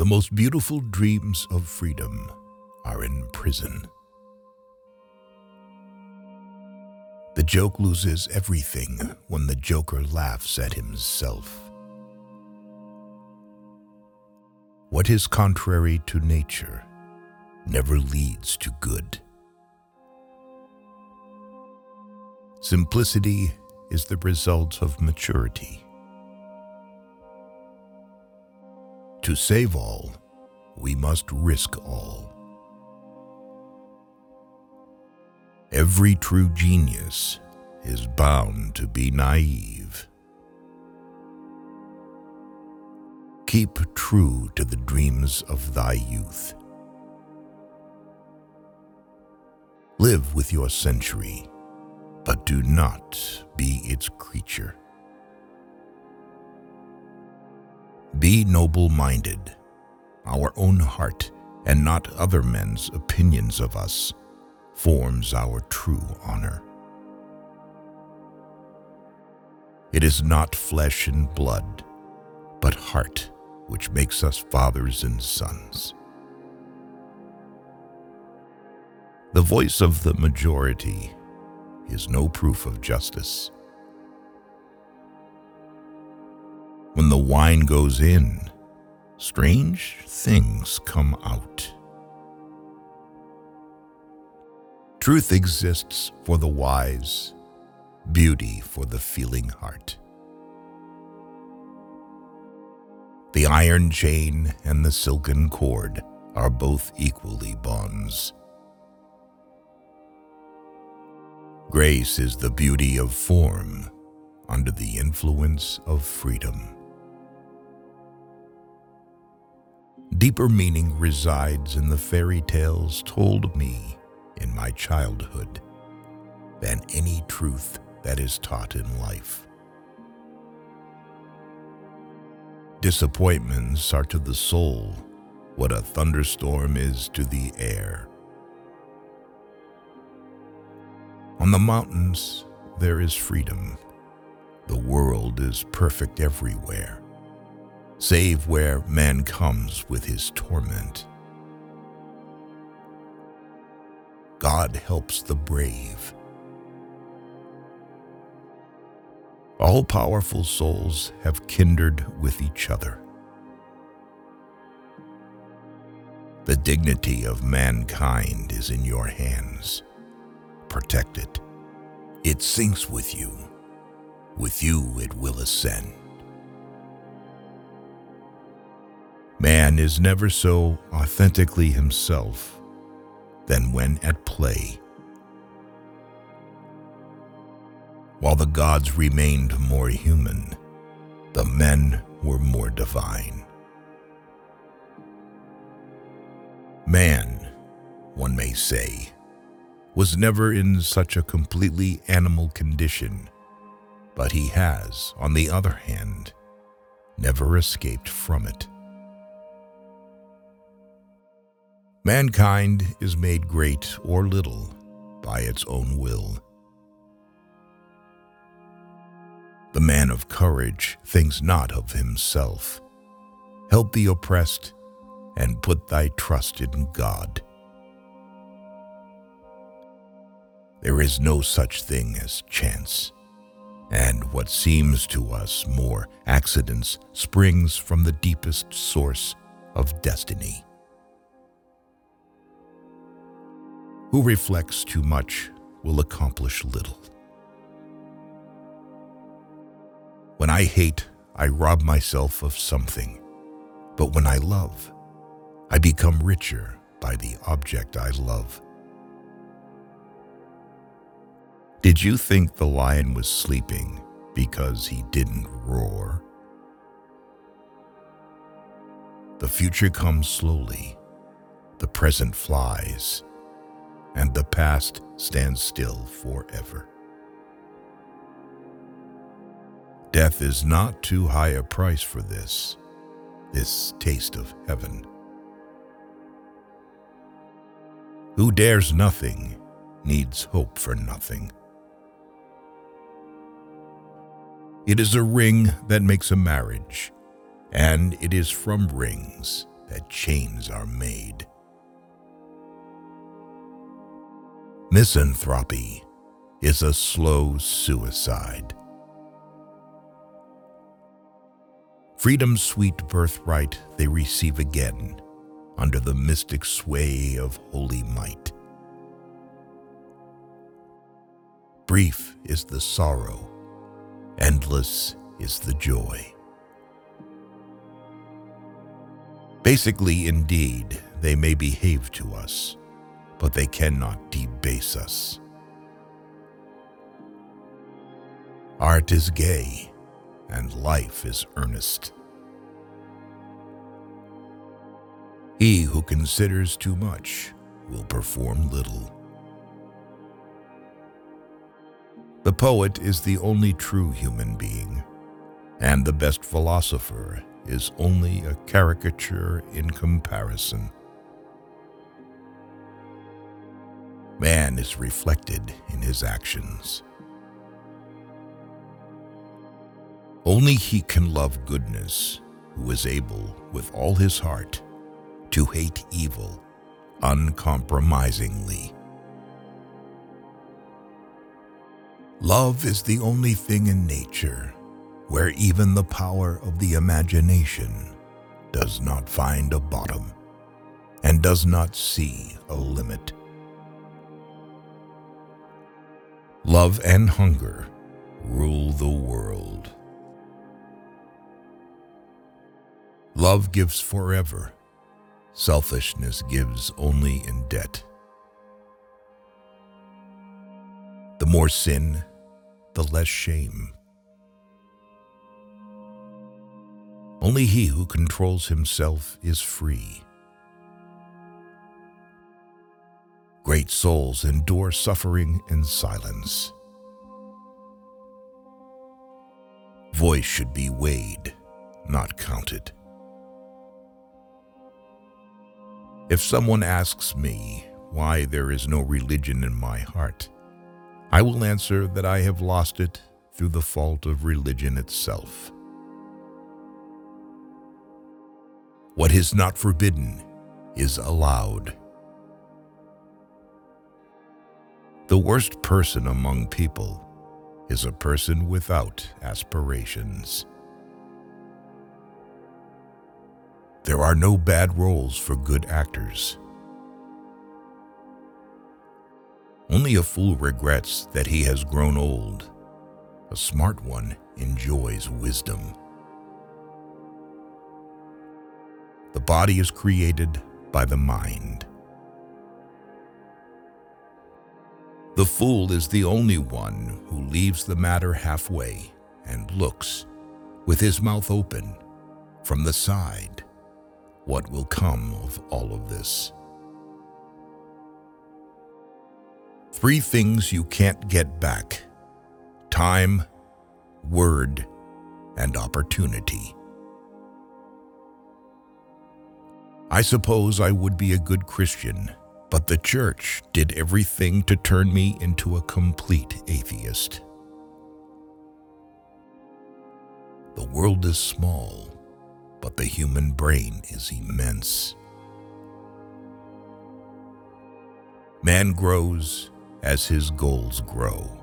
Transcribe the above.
The most beautiful dreams of freedom are in prison. The joke loses everything when the joker laughs at himself. What is contrary to nature never leads to good. Simplicity is the result of maturity. To save all, we must risk all. Every true genius is bound to be naive. Keep true to the dreams of thy youth. Live with your century, but do not be its creature. Be noble minded, our own heart, and not other men's opinions of us, forms our true honor. It is not flesh and blood, but heart which makes us fathers and sons. The voice of the majority is no proof of justice. Wine goes in, strange things come out. Truth exists for the wise, beauty for the feeling heart. The iron chain and the silken cord are both equally bonds. Grace is the beauty of form under the influence of freedom. Deeper meaning resides in the fairy tales told me in my childhood than any truth that is taught in life. Disappointments are to the soul what a thunderstorm is to the air. On the mountains, there is freedom. The world is perfect everywhere, save where man comes with his torment. God helps the brave. All powerful souls have kindred with each other. The dignity of mankind is in your hands. Protect it. It sinks with you. With you it will ascend. Man is never so authentically himself than when at play. While the gods remained more human, the men were more divine. Man, one may say, was never in such a completely animal condition, but he has, on the other hand, never escaped from it. Mankind is made great or little by its own will. The man of courage thinks not of himself. Help the oppressed and put thy trust in God. There is no such thing as chance, and what seems to us more accidents springs from the deepest source of destiny. Who reflects too much will accomplish little. When I hate, I rob myself of something. But when I love, I become richer by the object I love. Did you think the lion was sleeping because he didn't roar? The future comes slowly, the present flies, and the past stands still forever. Death is not too high a price for this, this taste of heaven. Who dares nothing needs hope for nothing. It is a ring that makes a marriage, and it is from rings that chains are made. Misanthropy is a slow suicide. Freedom's sweet birthright they receive again under the mystic sway of holy might. Brief is the sorrow, endless is the joy. Basically, indeed, they may behave to us, but they cannot debase us. Art is gay, and life is earnest. He who considers too much will perform little. The poet is the only true human being, and the best philosopher is only a caricature in comparison. Man is reflected in his actions. Only he can love goodness who is able, with all his heart, to hate evil uncompromisingly. Love is the only thing in nature where even the power of the imagination does not find a bottom and does not see a limit. Love and hunger rule the world. Love gives forever. Selfishness gives only in debt. The more sin, the less shame. Only he who controls himself is free. Great souls endure suffering in silence. Voice should be weighed, not counted. If someone asks me why there is no religion in my heart, I will answer that I have lost it through the fault of religion itself. What is not forbidden is allowed. The worst person among people is a person without aspirations. There are no bad roles for good actors. Only a fool regrets that he has grown old. A smart one enjoys wisdom. The body is created by the mind. The fool is the only one who leaves the matter halfway and looks, with his mouth open, from the side what will come of all of this. Three things you can't get back time, word, and opportunity. I suppose I would be a good Christian, but the church did everything to turn me into a complete atheist. The world is small, but the human brain is immense. Man grows as his goals grow.